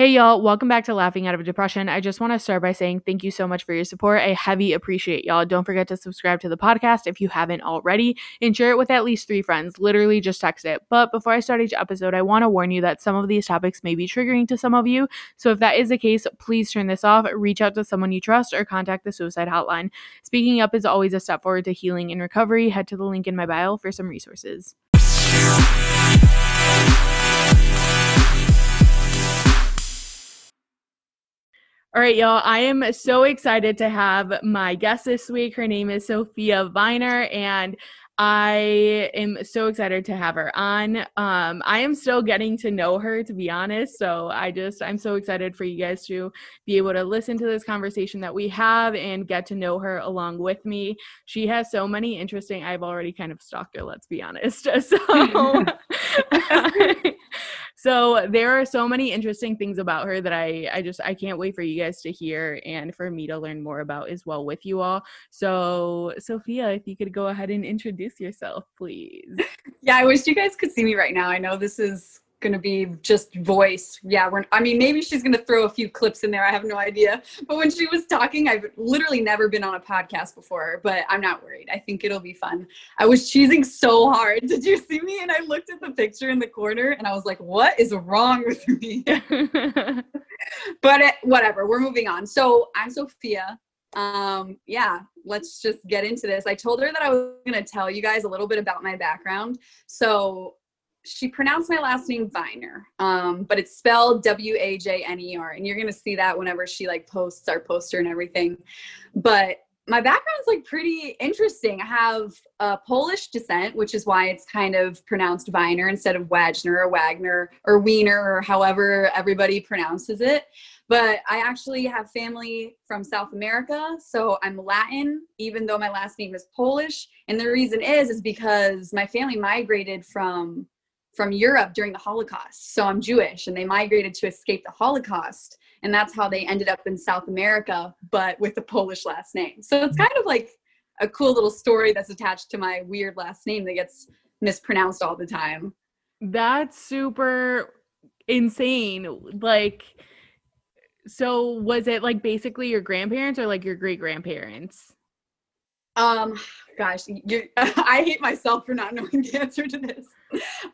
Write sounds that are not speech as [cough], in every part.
Hey, y'all, welcome back to Laughing Out of Depression. I just want to start by saying thank you so much for your support. I heavy appreciate y'all. Don't forget to subscribe to the podcast if you haven't already and share it with at least three friends. Literally, just text it. But before I start each episode, I want to warn you that some of these topics may be triggering to some of you. So if that is the case, please turn this off, reach out to someone you trust, or contact the suicide hotline. Speaking up is always a step forward to healing and recovery. Head to the link in my bio for some resources. All right, y'all. I am so excited to have my guest this week. Her name is Sophia Viner, and I am so excited to have her on. Um, I am still getting to know her, to be honest. So I just, I'm so excited for you guys to be able to listen to this conversation that we have and get to know her along with me. She has so many interesting, I've already kind of stalked her, let's be honest. [laughs] So. [laughs] so there are so many interesting things about her that I I just I can't wait for you guys to hear and for me to learn more about as well with you all. So Sophia, if you could go ahead and introduce yourself, please. [laughs] Yeah, I wish you guys could see me right now. I know this is going to be just voice. Yeah, we're, I mean, maybe she's going to throw a few clips in there. I have no idea. But when she was talking, I've literally never been on a podcast before, but I'm not worried. I think it'll be fun. I was cheesing so hard. [laughs] Did you see me? And I looked at the picture in the corner and I was like, what is wrong with me? [laughs] [laughs] but it, whatever, we're moving on. So I'm Sophia. Um, yeah, let's just get into this. I told her that I was going to tell you guys a little bit about my background. So she pronounced my last name Viner, um, but it's spelled W A J N E R, and you're gonna see that whenever she like posts our poster and everything. But my background's like pretty interesting. I have a Polish descent, which is why it's kind of pronounced Viner instead of Wagner or Wagner or Wiener or however everybody pronounces it. But I actually have family from South America, so I'm Latin, even though my last name is Polish. And the reason is is because my family migrated from from Europe during the Holocaust. So I'm Jewish and they migrated to escape the Holocaust. And that's how they ended up in South America, but with a Polish last name. So it's hmm. kind of like a cool little story that's attached to my weird last name that gets mispronounced all the time. That's super insane. Like, so was it like basically your grandparents or like your great grandparents? Um, gosh, you, [laughs] I hate myself for not knowing the answer to this.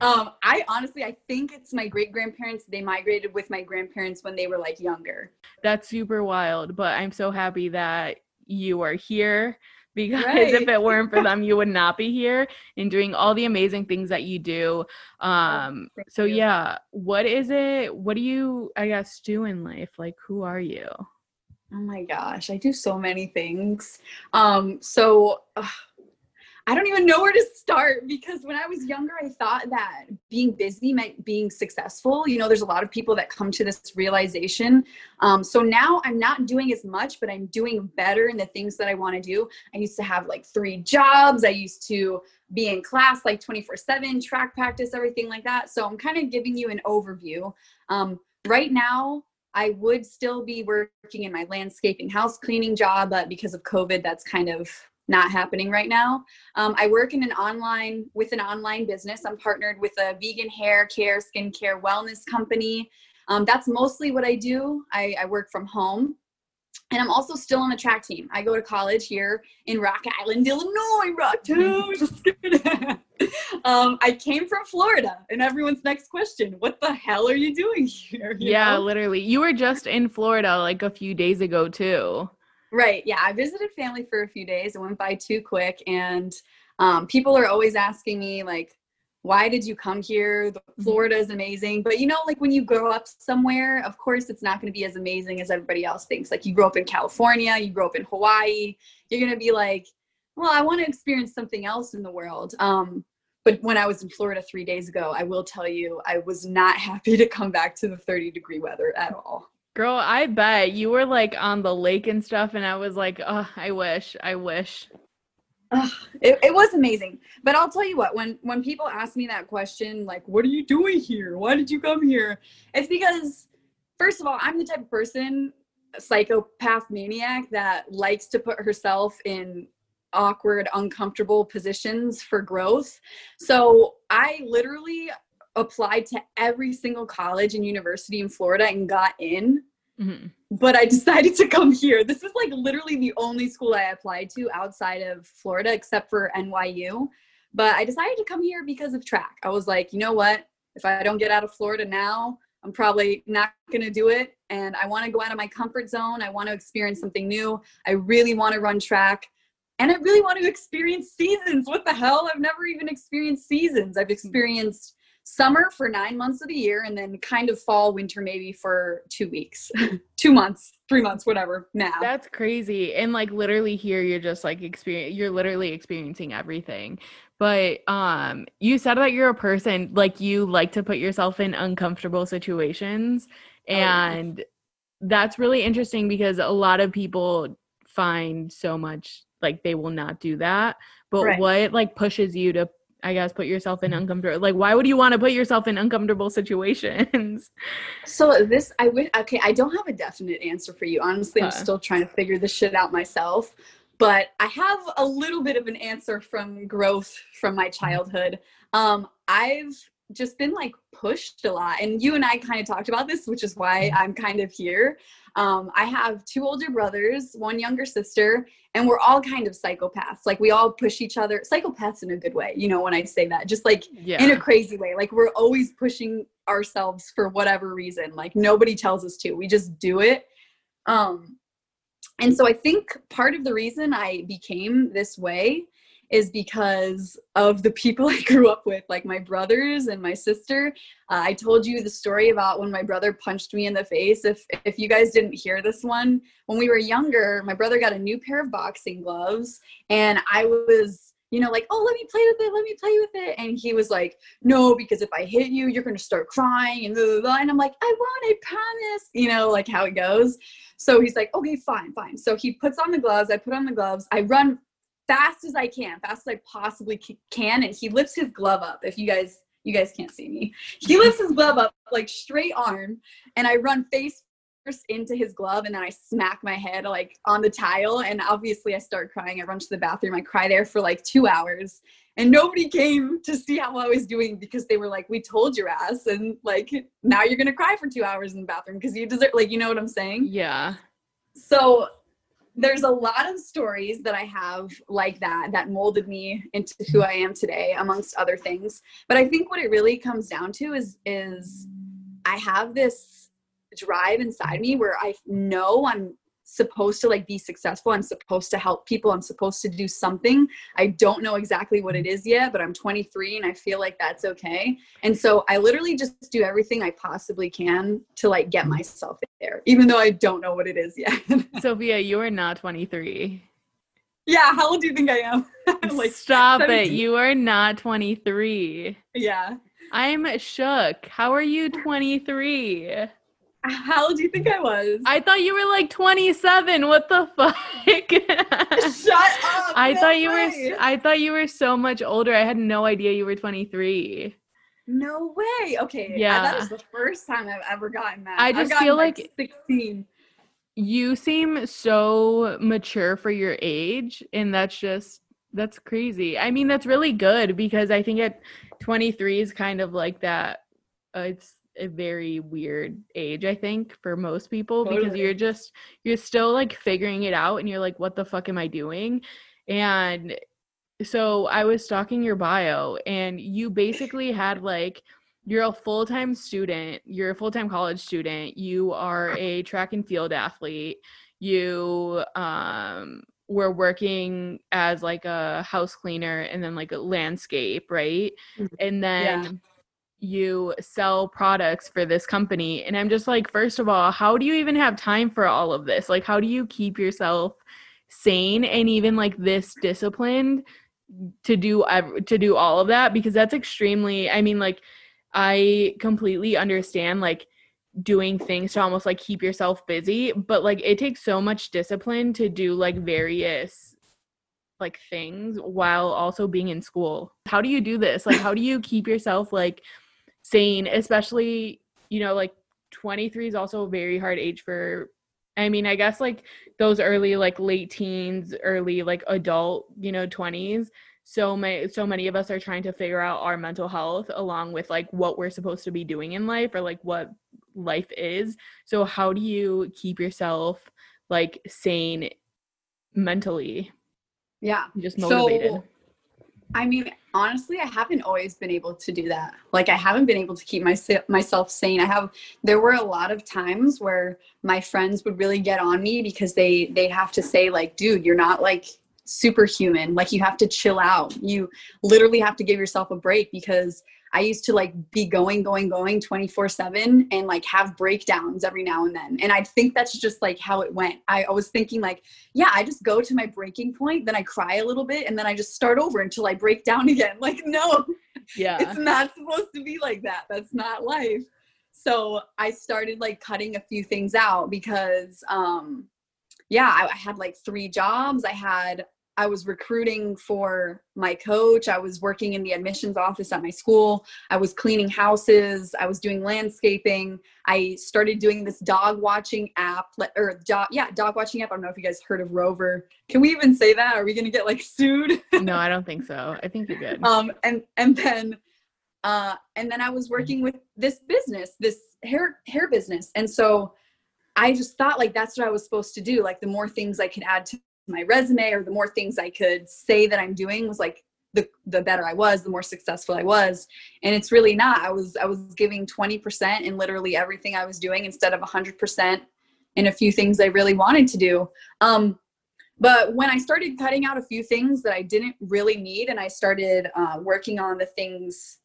Um, I honestly, I think it's my great grandparents. They migrated with my grandparents when they were like younger. That's super wild, but I'm so happy that you are here [laughs] because right. if it weren't for [laughs] them you would not be here and doing all the amazing things that you do oh, um oh, so you. yeah what is it what do you i guess do in life like who are you Oh my gosh, I do so many things. Um, so uh, I don't even know where to start because when I was younger, I thought that being busy meant being successful. You know, there's a lot of people that come to this realization. Um, so now I'm not doing as much, but I'm doing better in the things that I want to do. I used to have like three jobs. I used to be in class like 24 7, track practice, everything like that. So I'm kind of giving you an overview. Um, right now, I would still be working in my landscaping house cleaning job, but because of COVID, that's kind of not happening right now. Um, I work in an online with an online business. I'm partnered with a vegan hair care, skincare, wellness company. Um, that's mostly what I do. I, I work from home. And I'm also still on the track team. I go to college here in Rock Island, Illinois, Rock [laughs] Town. um, I came from Florida, and everyone's next question: What the hell are you doing here? You yeah, know? literally. You were just in Florida like a few days ago too. Right. Yeah, I visited family for a few days. It went by too quick, and um, people are always asking me like, why did you come here? Mm-hmm. Florida is amazing. But you know, like when you grow up somewhere, of course, it's not going to be as amazing as everybody else thinks. Like you grow up in California, you grow up in Hawaii, you're going to be like, well, I want to experience something else in the world. Um, but when I was in Florida three days ago, I will tell you, I was not [laughs] happy to come back to the 30 degree weather at all. Girl, I bet you were like on the lake and stuff, and I was like, oh, I wish, I wish it, it was amazing. But i'll tell you what when when people ask me that question like what are you doing here? Why did you come here? It's because first of all i'm the type of person psychopath maniac that likes to put herself in awkward uncomfortable positions for growth. So i literally applied to every single college and university in Florida and got in. Mhm. But I [laughs] decided to come here. This is like literally the only school I applied to outside of Florida, except for NYU. But I decided to come here because of track. I was like, you know what? If I don't get out of Florida now, I'm probably not going to do it. And I want to go out of my comfort zone. I want to experience something new. I really want to run track. And I really want to experience seasons. What the hell? I've never even experienced seasons. I've experienced summer for nine months of the year and then kind of fall, winter maybe for two weeks, [laughs] two months, three months, whatever. Now. That's crazy. And like literally here you're just like experience you're literally experiencing everything. But um you said that you're a person like you like to put yourself in uncomfortable situations Oh, yeah. and that's really interesting because a lot of people find so much like they will not do that. But Right. what like pushes you to I guess put yourself in uncomfortable like why would you want to put yourself in uncomfortable [laughs] situations? So this, I would okay. I don't have a definite answer for you. Honestly, I'm still trying to figure this shit out myself. But I have a little bit of an answer from growth from my childhood. Um, I've just been like pushed a lot, and you and I kind of talked about this, which is why I'm kind of here. Um, I have two older brothers, one younger sister, and we're all kind of psychopaths. Like we all push each other. Psychopaths in a good way, you know. When I say that, just like Yeah. in a crazy way. Like we're always pushing ourselves for whatever reason. Like nobody tells us to. We just do it. Um and so I think part of the reason I became this way is because of the people [laughs] I grew up with, like my brothers and my sister. Uh, I told you the story about when my brother punched me in the face. If if you guys didn't hear this one, when we were younger, my brother got a new pair of boxing gloves, and I was, you know, like, oh, let me play with it, let me play with it, and he was like, no, because if I hit you, you're gonna start crying, and blah, blah, blah. and I'm like, I won't, I promise, you know, like how it goes. So he's like, okay, fine, fine. So he puts on the gloves. I put on the gloves. I run fast as I can, fast as I possibly can, and he lifts his glove up. If you guys, you guys can't see me. He lifts his glove up like straight arm, and I run face first into his glove, and then I smack my head like on the tile, and obviously I start crying. I run to the bathroom. I cry there for like two hours. And nobody came to see how I was doing because they were like, "We told your ass," and like now you're gonna cry for two hours in the bathroom because you deserve. Like, you know what I'm saying? Yeah. so there's a lot of stories that I have like that that molded me into who I am today amongst other things. But I think what it really comes down to is is I have this drive inside me where I know I'm supposed to like be successful I'm supposed to help people I'm supposed to do something I don't know exactly what it is yet but I'm 23 and I feel like that's okay and so I literally just do everything I possibly can to like get myself there even though I don't know what it is yet [laughs] Sophia, you are not 23. Yeah, how old do you think I am? [laughs] like, Stop it. You are not 23. yeah. I'm shook. How are you 23? How old do you think I was? I thought you were like 27. What the fuck? [laughs] Shut up. I no thought you were I thought you were so much older. I had no idea you were 23. no way. Okay. Yeah. That is the first time I've ever gotten that. I just feel like- 16. You seem so mature for your age and that's just that's crazy. I mean, that's really good because I think at 23 is kind of like that uh, it's a very weird age i think for most people because you're just you're still like figuring it out and you're like what the fuck am i doing and so i was stalking your bio and you basically had like you're a full-time student you're a full-time college student you are a track and field athlete you um were working as like a house cleaner and then like a landscape right Mhm. and then Yeah. You sell products for this company. And i'm just like first of all how do you even have time for all of this? Like how do you keep yourself sane and even like this disciplined to do to do all of that? Because that's extremely i mean like i completely understand like doing things to almost like keep yourself busy but like it takes so much discipline to do like various like things while also being in school. How do you do this? Like how do you keep yourself like sane especially you know like 23 is also a very hard age for i mean i guess like those early like late teens early like adult you know 20s so many so many of us are trying to figure out our mental health along with like what we're supposed to be doing in life or like what life is so how do you keep yourself like sane mentally? Yeah. Just motivated. so, i mean honestly i haven't always been able to do that like i haven't been able to keep my, myself sane i have there were a lot of times where my friends would really get on me because they they have to say like dude you're not like superhuman. Like you have to chill out. You literally have to give yourself a break because I used to like be going, going, going 24 7 and like have breakdowns every now and then. And I think that's just like how it went. I, I was thinking, like, yeah, I just go to my breaking point, then I cry a little bit, and then I just start over until I break down [laughs] again. Like, no, yeah, it's not supposed to be like that. That's not life. So I started like cutting a few things out because, um, yeah, I, I had like three jobs. I had I was recruiting for my coach. I was working in the admissions office at my school. I was cleaning houses. I was doing landscaping. I started doing this dog watching app, or dog, yeah, dog watching app. I don't know if you guys heard of Rover. Can we even say that? Are we gonna get like sued? no, I don't think so. I think you're good. [laughs] Um, and and then, uh, and then I was working with this business, this hair hair business, and so. I just thought like that's what I was supposed to do. Like the more things I could add to my resume or the more things I could say that I'm doing was like the the better I was, the more successful I was. And it's really not. I was I was giving 20% in literally everything I was doing instead of 100% in a few things I really wanted to do. Um, but when I started cutting out a few things that I didn't really need, and I started uh, working on the things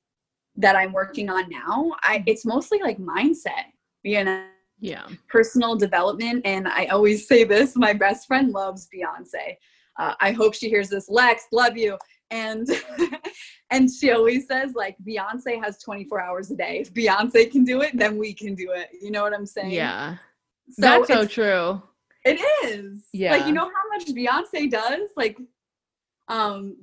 that I'm working on now, I, it's mostly like mindset. You know, yeah. personal development and i always say this my best friend loves beyonce. Uh, i hope she hears this lex love you. And [laughs] and she always says like beyonce has 24 hours a day. If beyonce can do it then we can do it. You know what i'm saying? Yeah. So that's so true. It is. Yeah like you know how much beyonce does? Like um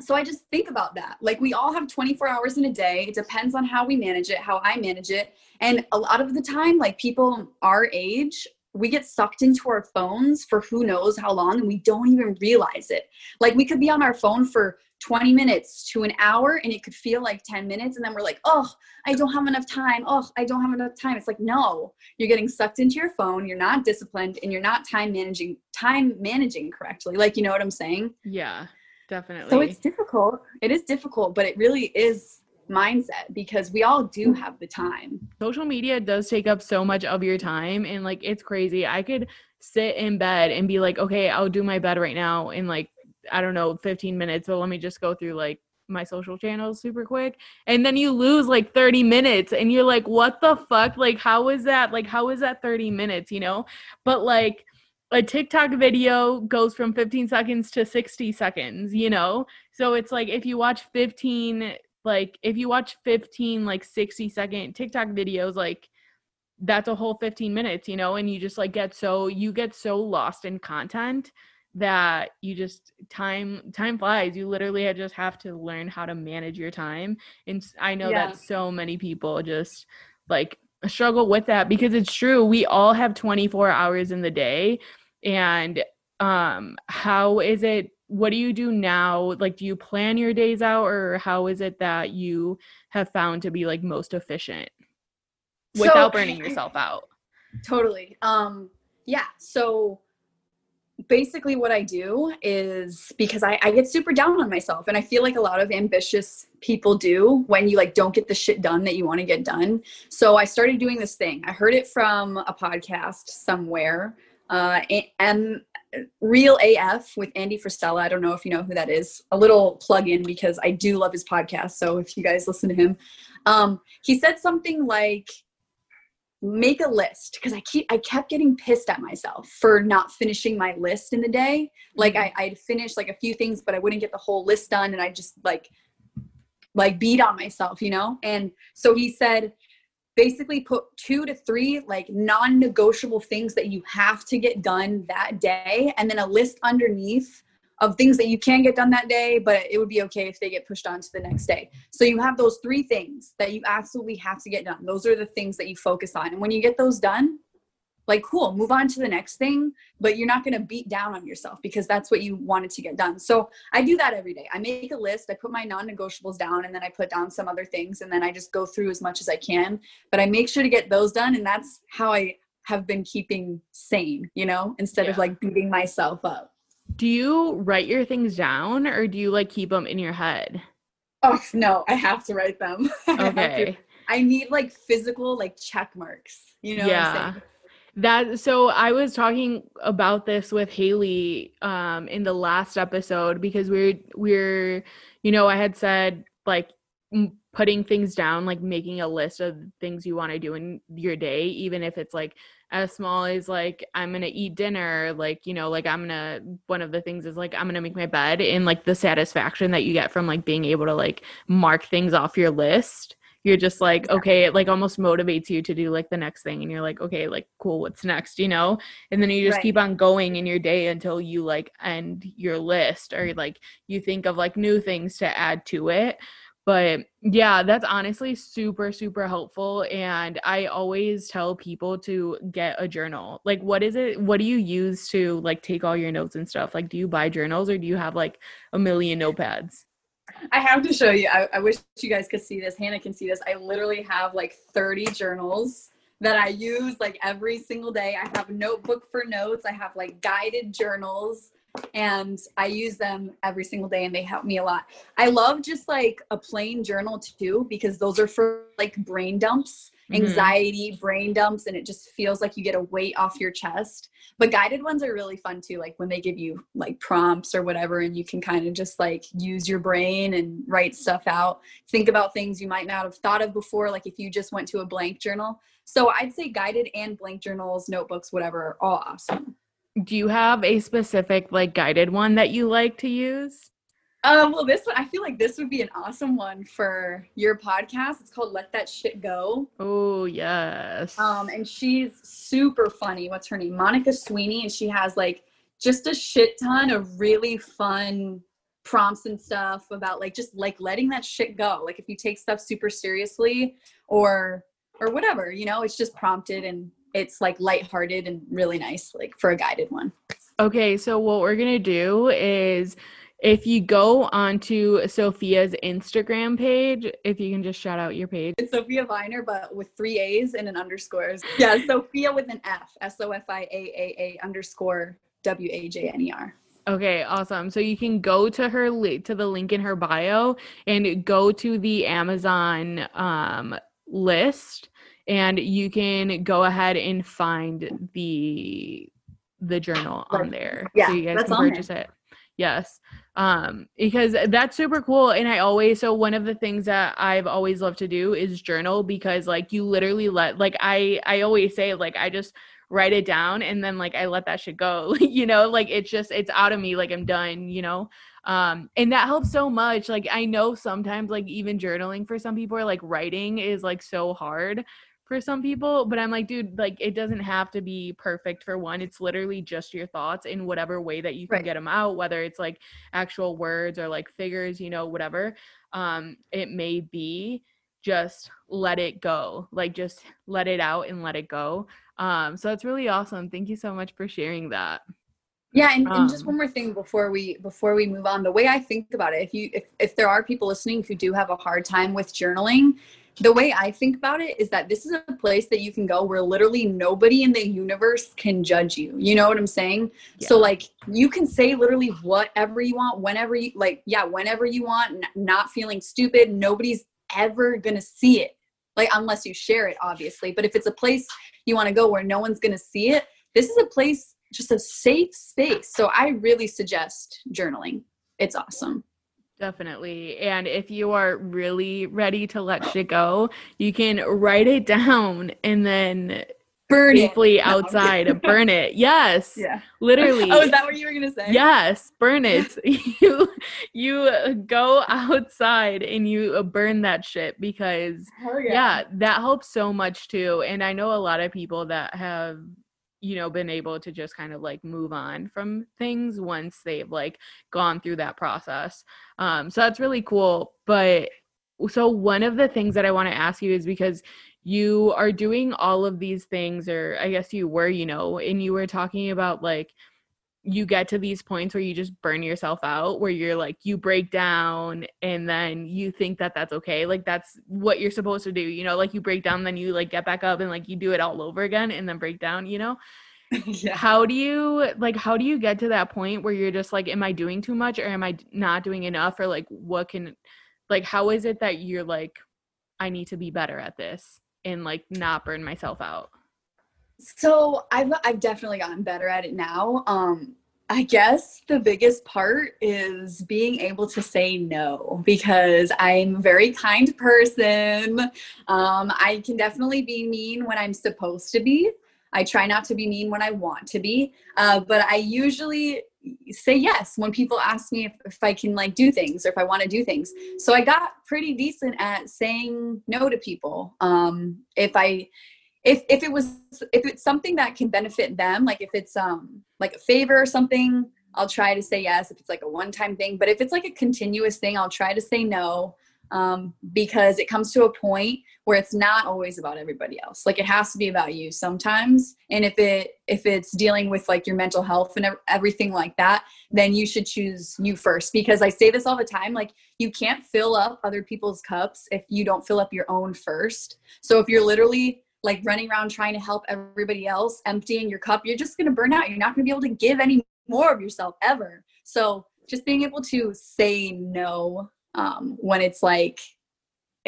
so I just think about that. Like we all have 24 hours in a day. It depends on how we manage it, how I manage it. And a lot of the time, like people our age, we get sucked into our phones for who knows how long and we don't even realize it. Like we could be on our phone for 20 minutes to an hour and it could feel like 10 minutes and then we're like, "Oh, I don't have enough time. Oh, I don't have enough time." It's like, "No. You're getting sucked into your phone. You're not disciplined and you're not time managing time managing correctly." Like, you know what I'm saying? Yeah definitely. So it's difficult. It is difficult, but it really is mindset because we all do have the time. Social media does take up so much of your time and like it's crazy. I could sit in bed and be like, "Okay, I'll do my bed right now in like I don't know, 15 minutes, but let me just go through like my social channels super quick and then you lose like 30 minutes and you're like what the fuck like how is that like how is that 30 minutes you know but like a TikTok video goes from 15 seconds to 60 seconds, you know? So it's like if you watch 15 like if you watch 15 like 60 second TikTok videos like that's a whole 15 minutes, you know, and you just like get so you get so lost in content that you just time time flies. You literally just have to learn how to manage your time. And I know yeah. that so many people just like struggle with that because it's true. We all have 24 hours in the day and um how is it what do you do now? Like do you plan your days out or how is it that you have found to be like most efficient without so, burning yourself out? [laughs] Totally. Um yeah so basically what i do is because I, I get super down on myself and i feel like a lot of ambitious people do when you like don't get the shit done that you want to get done. So i started doing this thing. I heard it from a podcast somewhere uh, M Real AF with Andy Frisella. I don't know if you know who that is. A little plug in because I do love his podcast. So if you guys listen to him, um, he said something like, make a list because I keep I kept getting pissed at myself for not finishing my list in the day. Like I, I'd finish like a few things, but I wouldn't get the whole list done, and I just like like beat on myself, you know. And so he said, basically put two to three like non-negotiable things that you have to get done that day and then a list underneath of things that you can get done that day but it would be okay if they get pushed on to the next day. So you have those three things that you absolutely have to get done. Those are the things that you focus on. And when you get those done like cool move on to the next thing but you're not going to beat down on yourself because that's what you wanted to get done. So i do that every day. I make a list i put my non-negotiables down and then i put down some other things and then i just go through as much as i can. But i make sure to get those done and that's how i have been keeping sane you know instead yeah. of like beating myself up. Do you write your things down or do you like keep them in your head? Oh no i have to write them. [laughs] Okay. I, I need like physical like check marks you know yeah that so I was talking about this with Haley um in the last episode because we're we're you know I had said like putting things down like making a list of things you want to do in your day even if it's like as small as like I'm going to eat dinner like you know like I'm going to one of the things is like I'm going to make my bed and like the satisfaction that you get from like being able to like mark things off your list you're just like okay it like almost motivates you to do like the next thing and you're like okay like cool what's next you know? And then you just right. keep on going in your day until you like end your list or like you think of like new things to add to it. But yeah that's honestly super super helpful and i always tell people to get a journal. Like what is it what do you use to like take all your notes and stuff? Like do you buy journals or do you have like a million notepads I have to show you. I, I, wish you guys could see this. Hannah can see this. I literally have like 30 journals that I use like every single day. I have notebook for notes. I have like guided journals and I use them every single day and they help me a lot. I love just like a plain journal too because those are for like brain dumps. Anxiety, mm-hmm. brain dumps, and it just feels like you get a weight off your chest. But guided ones are really fun too, like when they give you like prompts or whatever, and you can kind of just like use your brain and write stuff out, think about things you might not have thought of before, like if you just went to a blank journal. So I'd say guided and blank journals, notebooks, whatever, are all awesome. Do you have a specific like guided one that you like to use? Um, well, this one, I feel like this would be an awesome one for your podcast. It's called Let That Shit Go. Oh, yes. Um, and she's super funny. What's her name? Monica Sweeney. And she has like just a shit ton of really fun prompts and stuff about like just like letting that shit go. Like if you take stuff super seriously or or whatever, you know, it's just prompted and it's like lighthearted and really nice, like for a guided one. Okay, so what we're gonna do is if you go onto Sophia's Instagram page, if you can just shout out your page. It's Sophia Viner, but with three A's and an underscore. Yeah, Sophia with an F, S O F I A A A underscore W A J N E R. Okay, awesome. So you can go to her li- to the link in her bio and go to the Amazon um, list, and you can go ahead and find the the journal on there. Yeah, so you guys can purchase it. Yes um because that's super cool and i always so one of the things that i've always loved to do is journal because like you literally let like i i always say like i just write it down and then like i let that shit go [laughs] you know like it's just it's out of me like i'm done you know? Um and that helps so much like i know sometimes like even journaling for some people are like writing is like so hard for some people but i'm like dude like it doesn't have to be perfect for one it's literally just your thoughts in whatever way that you can right. get them out whether it's like actual words or like figures you know whatever um it may be just let it go like just let it out and let it go um so that's really awesome thank you so much for sharing that yeah and, um, and, just um one more thing before we before we move on the way i think about it if you if, if there are people listening who do have a hard time with journaling the way I think about it is that this is a place that you can go where literally nobody in the universe can judge you. You know what I'm saying? Yeah. So like you can say literally whatever you want whenever you like yeah, whenever you want, n- not feeling stupid. Nobody's ever going to see it. Like unless you share it obviously, but if it's a place you want to go where no one's going to see it, this is a place just a safe space. So I really suggest journaling. It's awesome. Definitely. And if you are really ready to let shit go, you can write it down and then burn safely it. [laughs] outside burn it. Yes. Yeah. Literally. oh, is that what you were gonna say? Yes, burn it. [laughs] [laughs] you you uh, go outside and you uh, burn that shit because yeah. yeah, that helps so much too. And I know a lot of people that have you know been able to just kind of like move on from things once they've like gone through that process. Um so that's really cool but so one of the things that i want to ask you is because you are doing all of these things or i guess you were you know and you were talking about like you get to these points where you just burn yourself out where you're like you break down and then you think that that's okay like that's what you're supposed to do you know like you break down then you like get back up and like you do it all over again and then break down you know [laughs] yeah. how do you like how do you get to that point where you're just like am i doing too much or am i not doing enough or like what can like how is it that you're like i need to be better at this and like not burn myself out so I've I've definitely gotten better at it now. Um I guess the biggest part is being able to say no because I'm a very kind person. Um, I can definitely be mean when I'm supposed to be. I try not to be mean when I want to be, uh, but I usually say yes when people ask me if, if I can like do things or if I want to do things. So I got pretty decent at saying no to people. Um, if I if if it was if it's something that can benefit them like if it's um like a favor or something i'll try to say yes. If it's like a one time thing but if it's like a continuous thing i'll try to say no um, because it comes to a point where it's not always about everybody else. Like it has to be about you sometimes. And if it if it's dealing with like your mental health and everything like that then you should choose you first. Because i say this all the time like you can't fill up other people's cups if you don't fill up your own first. So if you're literally like running around trying to help everybody else, emptying your cup, you're just going to burn out. You're not going to be able to give any more of yourself ever. So just being able to say no um, when it's like,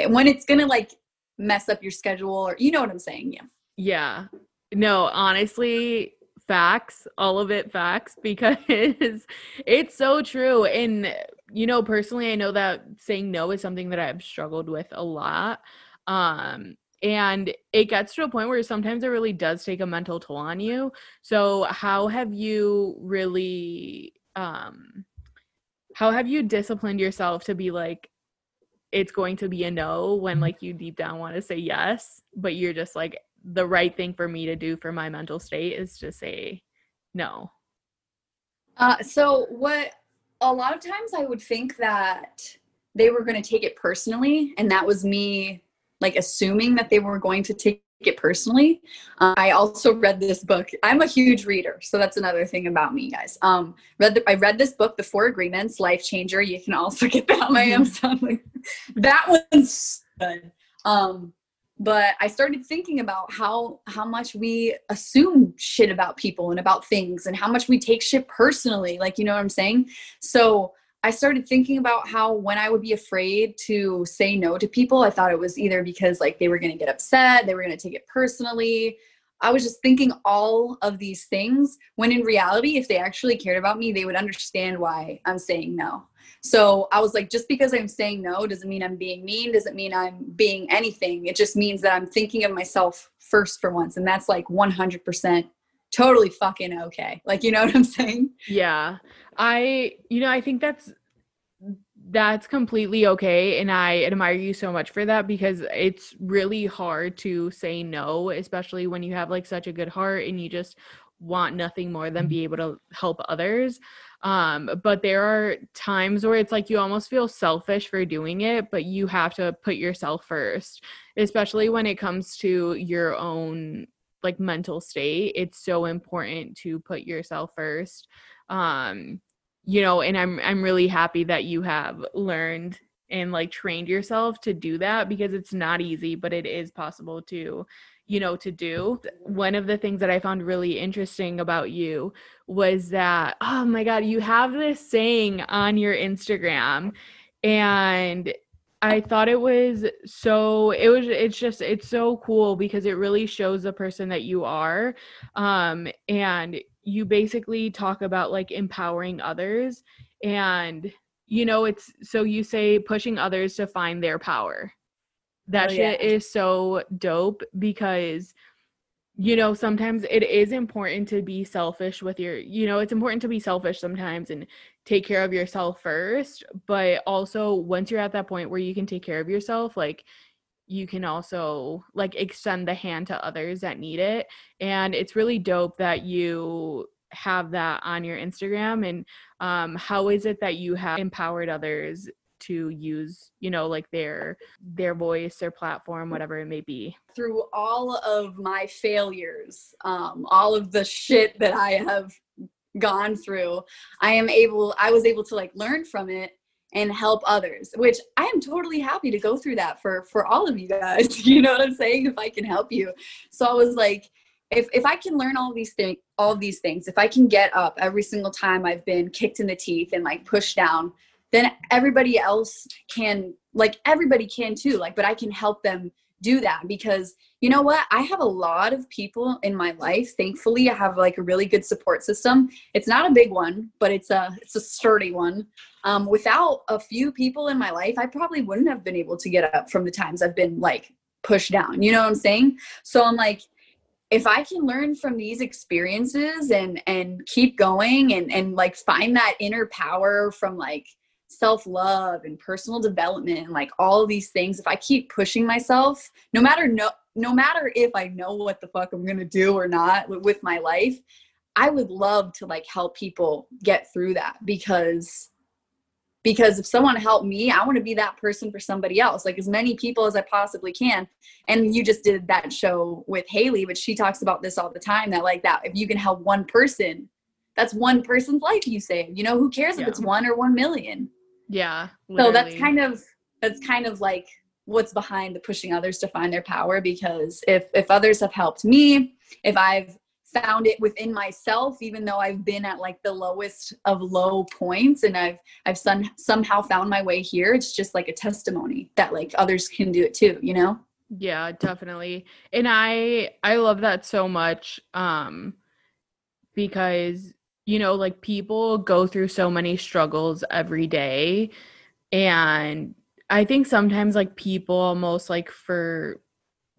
when it's going to like mess up your schedule or you know what I'm saying? Yeah. Yeah. No, honestly, facts, all of it facts [laughs] because it's so true. And, you know, personally, I know that saying no is something that I've struggled with a lot. Um, and it gets to a point where sometimes it really does take a mental toll on you so how have you really um how have you disciplined yourself to be like it's going to be a no when mm-hmm. like you deep down want to say yes but you're just like the right thing for me to do for my mental state is to say no uh so what a lot of times i would think that they were going to take it personally and that was me like assuming that they were going to take it personally. Uh, I also read this book. I'm a huge reader, so that's another thing about me, guys. Um, read the, I read this book, The Four Agreements, Life Changer. You can also get that on my mm-hmm. Amazon. [laughs] that one's good. Um, but I started thinking about how how much we assume shit about people and about things, and how much we take shit personally. Like, you know what I'm saying? So I started thinking about how when I would be afraid to say no to people, I thought it was either because like they were going to get upset, they were going to take it personally. I was just thinking all of these things when in reality, if they actually cared about me, they would understand why I'm saying no. So I was like, just because I'm saying no doesn't mean I'm being mean, doesn't mean I'm being anything. It just means that I'm thinking of myself first for once. And that's like 100% totally fucking okay. Like, you know what I'm saying? Yeah. I, you know, I think that's that's completely okay and I admire you so much for that because it's really hard to say no, especially when you have like such a good heart and you just want nothing more than be able to help others. Um, but there are times where it's like you almost feel selfish for doing it, but you have to put yourself first, especially when it comes to your own like mental state. It's so important to put yourself first. Um, you know, and I'm I'm really happy that you have learned and like trained yourself to do that because it's not easy, but it is possible to, you know, to do. One of the things that I found really interesting about you was that, oh my God, you have this saying on your Instagram and I thought it was so it was it's just it's so cool because it really shows the person that you are um and you basically talk about like empowering others and you know it's so you say pushing others to find their power. That oh, shit is so dope because you know sometimes it is important to be selfish with your you know it's important to be selfish sometimes and take care of yourself first but also once you're at that point where you can take care of yourself like you can also like extend the hand to others that need it. And it's really dope that you have that on your instagram and um, how is it that you have empowered others to use you know like their their voice their platform whatever it may be? Through all of my failures um, all of the shit that i have gone through i am able i was able to like learn from it and help others which i am totally happy to go through that for for all of you guys [laughs] you know what i'm saying if i can help you. So i was like if if i can learn all these things all these things if i can get up every single time i've been kicked in the teeth and like pushed down then everybody else can like everybody can too like but i can help them do that because you know what? I have a lot of people in my life. Thankfully i have like a really good support system. It's not a big one but it's a it's a sturdy one. Um, without a few people in my life i probably wouldn't have been able to get up from the times i've been like pushed down. You know what i'm saying? So i'm like if i can learn from these experiences and and keep going and and like find that inner power from like self-love and personal development and like all these things if i keep pushing myself no matter no no matter if i know what the fuck i'm gonna do or not with my life i would love to like help people get through that because because if someone helped me i want to be that person for somebody else like as many people as i possibly can. And you just did that show with haley but she talks about this all the time that like that if you can help one person that's one person's life you save you know? Who cares yeah. if it's one or one million yeah. Literally. So that's kind of that's kind of like what's behind the pushing others to find their power because if if others have helped me, if I've found it within myself even though I've been at like the lowest of low points and I've I've some, somehow found my way here, it's just like a testimony that like others can do it too, you know? Yeah, definitely. And I I love that so much um because you know, like people go through so many struggles every day. And I think sometimes like people almost like for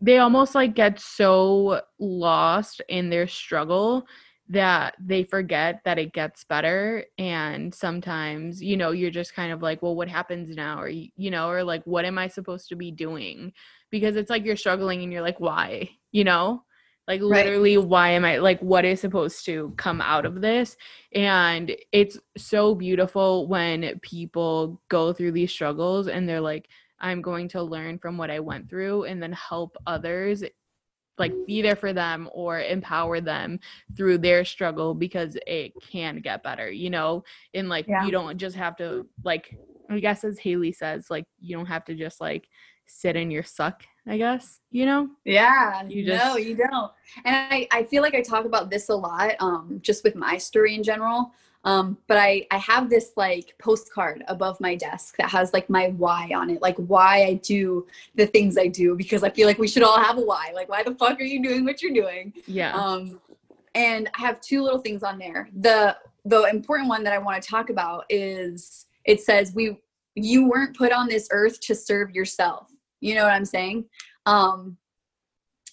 they almost like get so lost in their struggle that they forget that it gets better. And sometimes you know you're just kind of like well what happens now? or you know or like what am i supposed to be doing? Because it's like you're struggling and you're like why? You know like literally right. why am i like what is supposed to come out of this and it's so beautiful when people go through these struggles and they're like i'm going to learn from what i went through and then help others like be there for them or empower them through their struggle because it can get better you know and like yeah. you don't just have to like i guess as haley says like you don't have to just like sit in your suck I guess, you know? Yeah. You just No, you don't. And I, I feel like I talk about this a lot, um, just with my story in general. Um, but I, I have this like postcard above my desk that has like my why on it, like why I do the things I do, because I feel like we should all have a why. Like, why the fuck are you doing what you're doing? Yeah. Um, and I have two little things on there. The the important one that I want to talk about is it says we you weren't put on this earth to serve yourself you know what I'm saying? Um,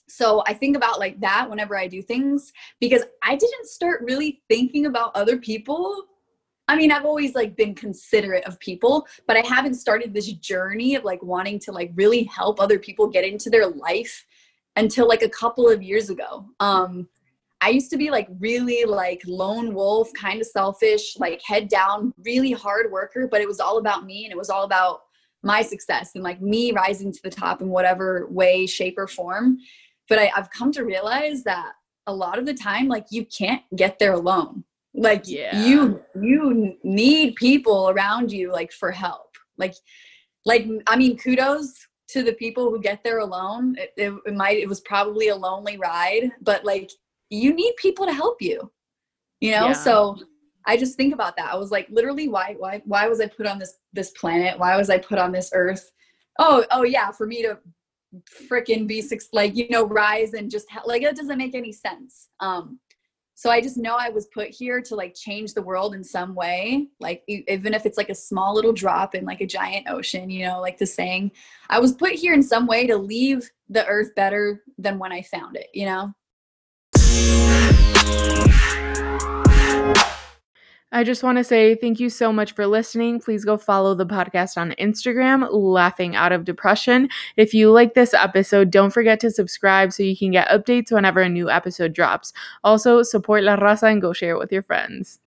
so I think about like that whenever I do things because I didn't start really thinking about other people. I mean, I've always like been considerate of people, but I haven't started this journey of like wanting to like really help other people get into their life until like a couple of years ago. Um, I used to be like really like lone wolf, kind of selfish, like head down, really hard worker, but it was all about me and it was all about my success and like me rising to the top in whatever way, shape, or form. But I, I've come to realize that a lot of the time, like you can't get there alone. Like yeah. you you need people around you like for help. Like like I mean, kudos to the people who get there alone. It, it, it might it was probably a lonely ride, but like you need people to help you. You know, yeah. so I just think about that. I was like, literally, why, why, why was I put on this this planet? Why was I put on this earth? Oh, oh yeah, for me to freaking be six, like you know, rise and just like it doesn't make any sense. Um, so I just know I was put here to like change the world in some way, like even if it's like a small little drop in like a giant ocean, you know, like the saying. I was put here in some way to leave the earth better than when I found it, you know. I just want to say thank you so much for listening. Please go follow the podcast on Instagram, Laughing Out of Depression. If you like this episode, don't forget to subscribe so you can get updates whenever a new episode drops. Also, support La Raza and go share it with your friends.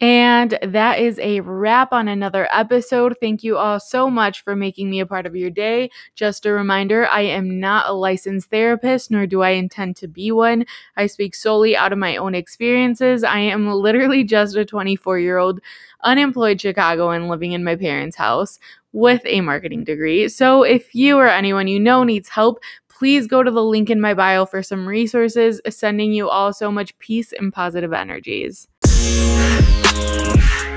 And that is a wrap on another episode. Thank you all so much for making me a part of your day. Just a reminder I am not a licensed therapist, nor do I intend to be one. I speak solely out of my own experiences. I am literally just a 24 year old unemployed Chicagoan living in my parents' house with a marketing degree. So if you or anyone you know needs help, please go to the link in my bio for some resources, sending you all so much peace and positive energies. Música